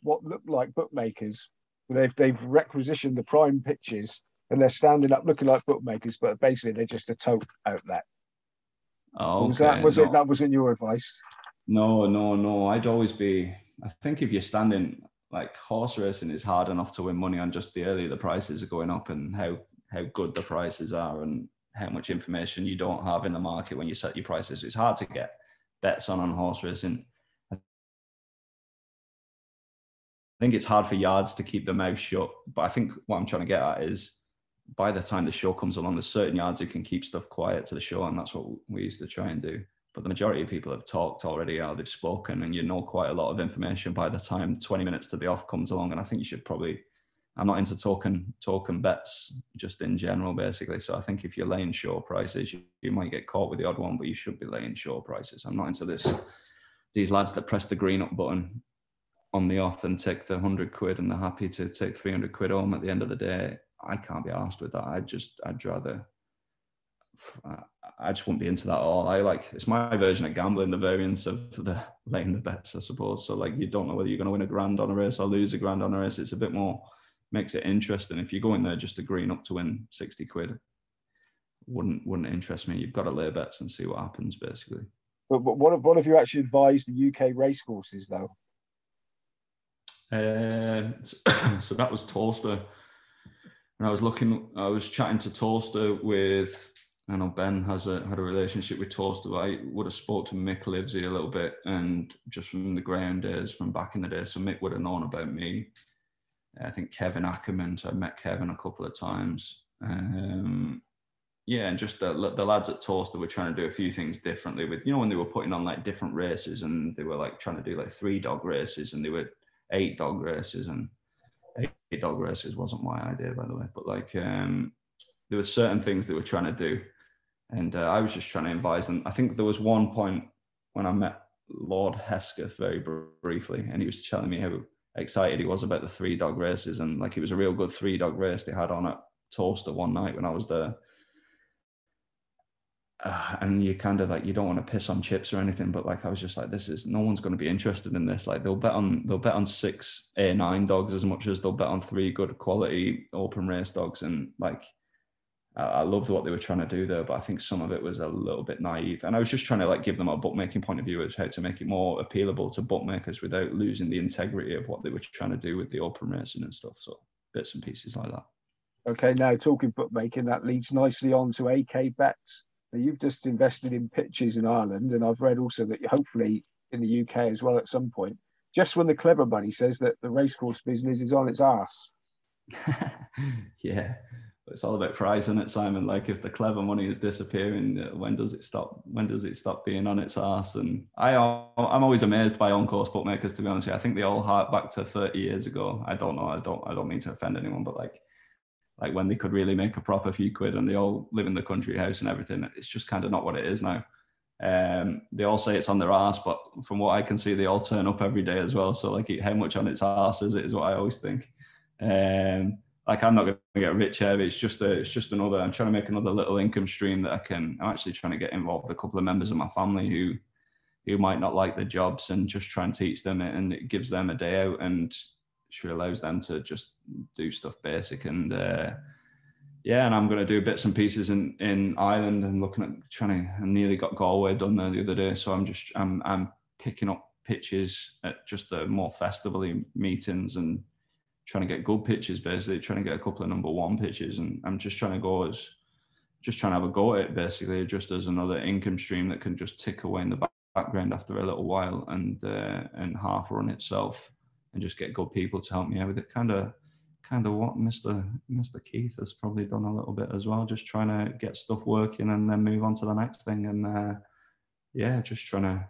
what look like bookmakers. They've they've requisitioned the prime pitches and they're standing up looking like bookmakers, but basically they're just a tote outlet. Oh, okay. was that was no. it? That wasn't your advice. No, no, no. I'd always be. I think if you're standing like horse racing is hard enough to win money on just the early the prices are going up and how how good the prices are and how much information you don't have in the market when you set your prices. It's hard to get bets on on horse racing. I think it's hard for yards to keep their mouth shut, but I think what I'm trying to get at is by the time the show comes along, there's certain yards who can keep stuff quiet to the show, and that's what we used to try and do. But the majority of people have talked already, how they've spoken, and you know quite a lot of information by the time 20 minutes to the off comes along. And I think you should probably I'm not into talking talking bets just in general, basically. So I think if you're laying short prices, you, you might get caught with the odd one, but you should be laying short prices. I'm not into this. These lads that press the green up button on the off and take the hundred quid and they're happy to take 300 quid home at the end of the day. I can't be asked with that. I just, I'd rather, I just wouldn't be into that at all. I like, it's my version of gambling, the variance of the laying the bets, I suppose. So like, you don't know whether you're going to win a grand on a race or lose a grand on a race. It's a bit more, makes it interesting. If you go in there just agreeing up to win 60 quid, wouldn't wouldn't interest me. You've got to lay bets and see what happens, basically. But, but what, what have you actually advised the UK racecourses, though? Uh, so that was Towcester. And I was looking, I was chatting to Towcester with, I know Ben has a had a relationship with Towcester. I would have spoke to Mick Livesey a little bit, and just from the ground days, from back in the day, so Mick would have known about me. I think Kevin Ackerman. So I met Kevin a couple of times. Um, yeah, and just the, the lads at Towcester were trying to do a few things differently with, you know, when they were putting on like different races and they were like trying to do like three dog races and they were eight dog races and eight dog races wasn't my idea, by the way, but like um, there were certain things they were trying to do. And uh, I was just trying to advise them. I think there was one point when I met Lord Hesketh very briefly, and he was telling me how excited he was about the three dog races and like it was a real good three dog race they had on at Towcester one night when I was there. Uh, and you kind of like you don't want to piss on chips or anything, but like I was just like, this is no one's going to be interested in this. Like they'll bet on they'll bet on six A nine dogs as much as they'll bet on three good quality open race dogs, and like Uh, I loved what they were trying to do there, but I think some of it was a little bit naive. And I was just trying to like give them a bookmaking point of view as how to make it more appealable to bookmakers without losing the integrity of what they were trying to do with the open racing and stuff. So bits and pieces like that. Okay, now talking bookmaking, that leads nicely on to AK bets. Now, you've just invested in pitches in Ireland, and I've read also that hopefully in the UK as well at some point. Just when the clever bunny says that the racecourse business is on its ass. yeah, it's all about price, isn't it, Simon? Like if the clever money is disappearing, uh, when does it stop? When does it stop being on its ass? And I, I'm always amazed by on-course bookmakers. To be honest, I think they all hark back to 30 years ago. I don't know. I don't. I don't mean to offend anyone, but like, like when they could really make a proper few quid, and they all live in the country house and everything. It's just kind of not what it is now. Um, they all say it's on their ass, but from what I can see, they all turn up every day as well. So like, how much on its ass is it? Is what I always think. Um, like I'm not going to get rich here. It's just a, it's just another. I'm trying to make another little income stream that I can. I'm actually trying to get involved with a couple of members of my family who, who might not like the jobs, and just try and teach them it, and it gives them a day out, and sure allows them to just do stuff basic and. Uh, yeah, and I'm going to do bits and pieces in, in Ireland and looking at trying to. I nearly got Galway done there the other day, so I'm just I'm I'm picking up pitches at just the more festival meetings and trying to get good pitches, basically trying to get a couple of number one pitches, and I'm just trying to go as just trying to have a go at it, basically, just as another income stream that can just tick away in the background after a little while and uh, and half run itself, and just get good people to help me out with it. Kind of, kind of what Mister Mister Keith has probably done a little bit as well, just trying to get stuff working and then move on to the next thing, and uh, yeah, just trying to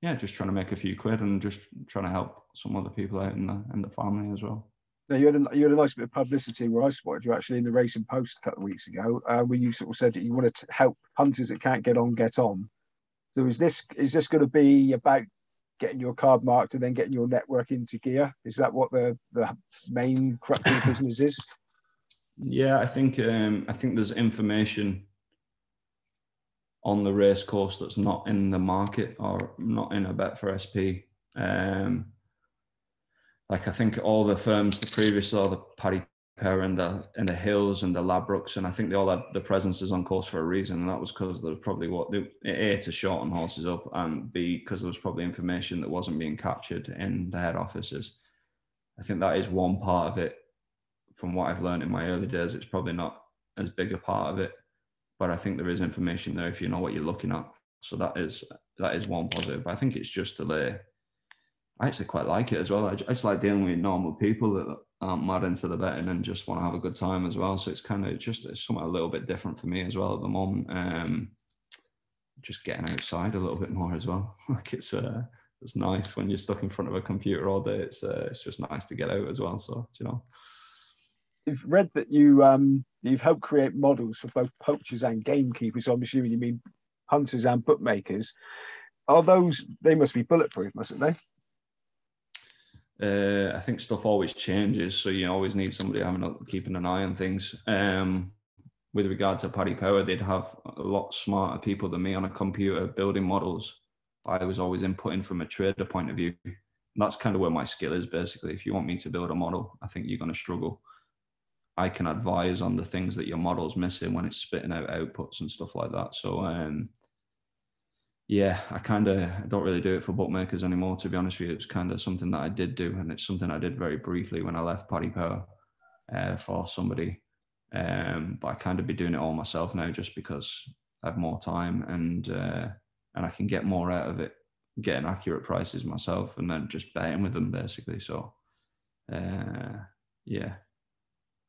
yeah, just trying to make a few quid and just trying to help some other people out in the in the family as well. Now, you had a, you had a nice bit of publicity where I spotted you actually in the Racing Post a couple of weeks ago, uh, where you sort of said that you want to help hunters that can't get on get on. So is this is this going to be about getting your card marked and then getting your network into gear? Is that what the the main crux of the business is? Yeah, I think um, I think there's information on the race course that's not in the market or not in a bet for SP. Um, like I think all the firms, the previous, all the Paddy Power and the and the Hills and the Ladbrokes and I think they all had the presences on course for a reason, and that was because there was probably what they a to shorten horses up, and b because there was probably information that wasn't being captured in the head offices. I think that is one part of it. From what I've learned in my early days, it's probably not as big a part of it, but I think there is information there if you know what you're looking at. So that is that is one positive. I think it's just delay. I actually quite like it as well. I just like dealing with normal people that aren't mad into the betting and just want to have a good time as well. So it's kind of just it's something a little bit different for me as well at the moment. Um, just getting outside a little bit more as well. like it's uh, it's nice when you're stuck in front of a computer all day. It's uh, it's just nice to get out as well. So you know. You've read that you um, you've helped create models for both poachers and gamekeepers. So I'm assuming you mean hunters and bookmakers. Are those they must be bulletproof, mustn't they? Uh, I think stuff always changes, so you always need somebody having a, keeping an eye on things. Um, with regard to Paddy Power, they'd have a lot smarter people than me on a computer building models. I was always inputting from a trader point of view. And that's kind of where my skill is basically. If you want me to build a model, I think you're going to struggle. I can advise on the things that your model's missing when it's spitting out outputs and stuff like that. So um, yeah, I kind of don't really do it for bookmakers anymore. To be honest with you, it's kind of something that I did do, and it's something I did very briefly when I left Paddy Power uh, for somebody. Um, but I kind of be doing it all myself now, just because I have more time and uh, and I can get more out of it, getting accurate prices myself, and then just betting with them basically. So, uh, yeah.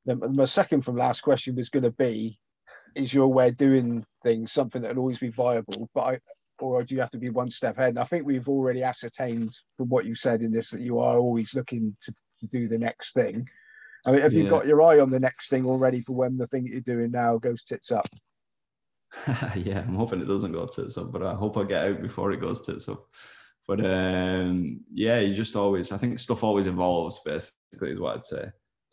My second from last question was going to be: Is your way of doing things something that will always be viable? But I or do you have to be one step ahead? And I think we've already ascertained from what you said in this that you are always looking to, to do the next thing. I mean, have yeah. you got your eye on the next thing already for when the thing that you're doing now goes tits up? yeah, I'm hoping it doesn't go tits up, but I hope I get out before it goes tits up. But um, yeah, you just always, I think stuff always evolves, basically, is what I'd say.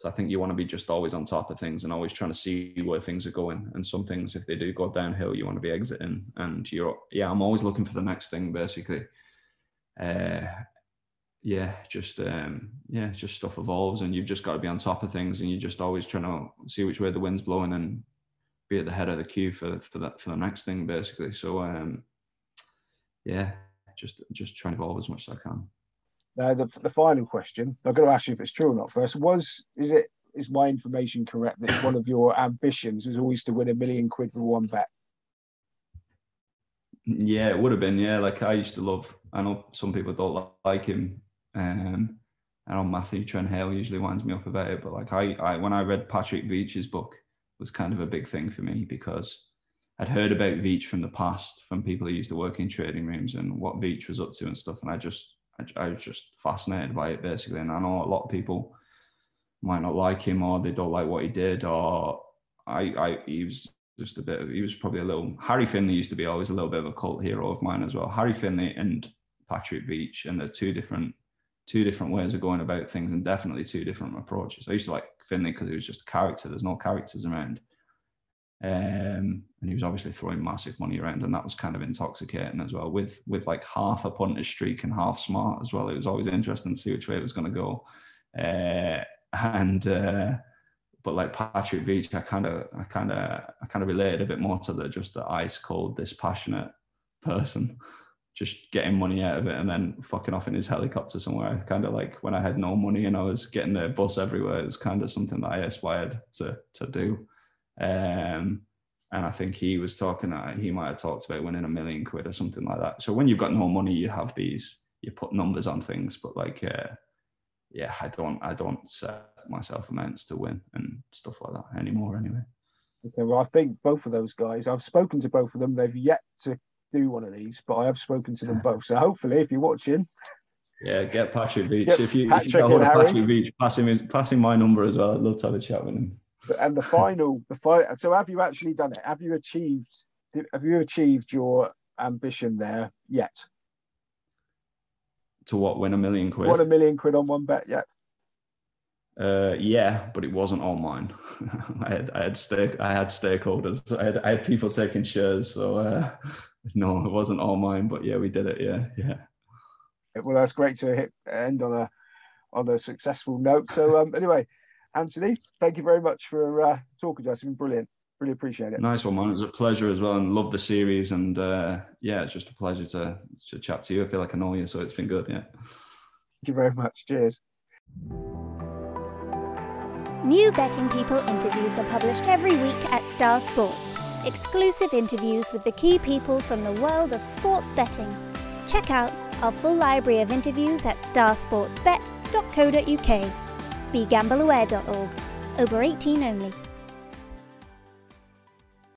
So I think you want to be just always on top of things and always trying to see where things are going. And some things, if they do go downhill, you want to be exiting. And you're, yeah, I'm always looking for the next thing, basically. Uh, yeah, just um, yeah, just stuff evolves, and you've just got to be on top of things, and you're just always trying to see which way the wind's blowing and be at the head of the queue for for that for the next thing, basically. So um, yeah, just just trying to evolve as much as I can. Now, the, the final question, I've got to ask you if it's true or not first. Was, is it, is my information correct that one of your ambitions was always to win a million quid for one bet? Yeah, it would have been. Yeah, like I used to love. I know some people don't like him. Um, I know Matthew Trenhale usually winds me up about it, but like I, I when I read Patrick Veitch's book, was kind of a big thing for me because I'd heard about Veitch from the past from people who used to work in trading rooms and what Veitch was up to and stuff, and I just I, I was just fascinated by it basically. And I know a lot of people might not like him or they don't like what he did or I, I he was just a bit of, he was probably a little Harry Findlay used to be always a little bit of a cult hero of mine as well. Harry Findlay and Patrick Veitch and they're two different two different ways of going about things and definitely two different approaches. I used to like Findlay because he was just a character. There's no characters around. Um, and he was obviously throwing massive money around, and that was kind of intoxicating as well. With with like half a punter streak and half smart as well. It was always interesting to see which way it was going to go. Uh, and uh, but like Patrick Veitch, I kind of I kind of I kind of related a bit more to the just the ice cold, dispassionate person, just getting money out of it and then fucking off in his helicopter somewhere. Kind of like when I had no money and I was getting the bus everywhere. It was kind of something that I aspired to to do. Um, and I think he was talking, he might have talked about winning a million quid or something like that. So when you've got no money, you have these, you put numbers on things, but like, uh, yeah, I don't, I don't set myself amounts to win and stuff like that anymore anyway. Okay, well, I think both of those guys, I've spoken to both of them. They've yet to do one of these, but I have spoken to them both. So hopefully, if you're watching, yeah, get Patrick Veitch. if you, if you of Patrick Veitch, pass him, his, pass him my number as well. I'd love to have a chat with him and the final, the final. So have you actually done it? Have you achieved? Have you achieved your ambition there yet? To what? Win a million quid? Won a million quid on one bet yet? Uh, yeah, but it wasn't all mine. I had I had stake I had stakeholders. I had I had people taking shares. So uh, no, it wasn't all mine. But yeah, we did it. Yeah, yeah. Well, that's great to hit end on a on a successful note. So um, anyway, Anthony, thank you very much for uh, talking to us. It's been brilliant. Really appreciate it. Nice one, man. It was a pleasure as well, and love the series. And uh, yeah, it's just a pleasure to, to chat to you. I feel like I know you, so it's been good. Yeah. Thank you very much. Cheers. New Betting People interviews are published every week at Star Sports. Exclusive interviews with the key people from the world of sports betting. Check out our full library of interviews at starsportsbet.co.uk. BeGambleAware.org. Over 18 only.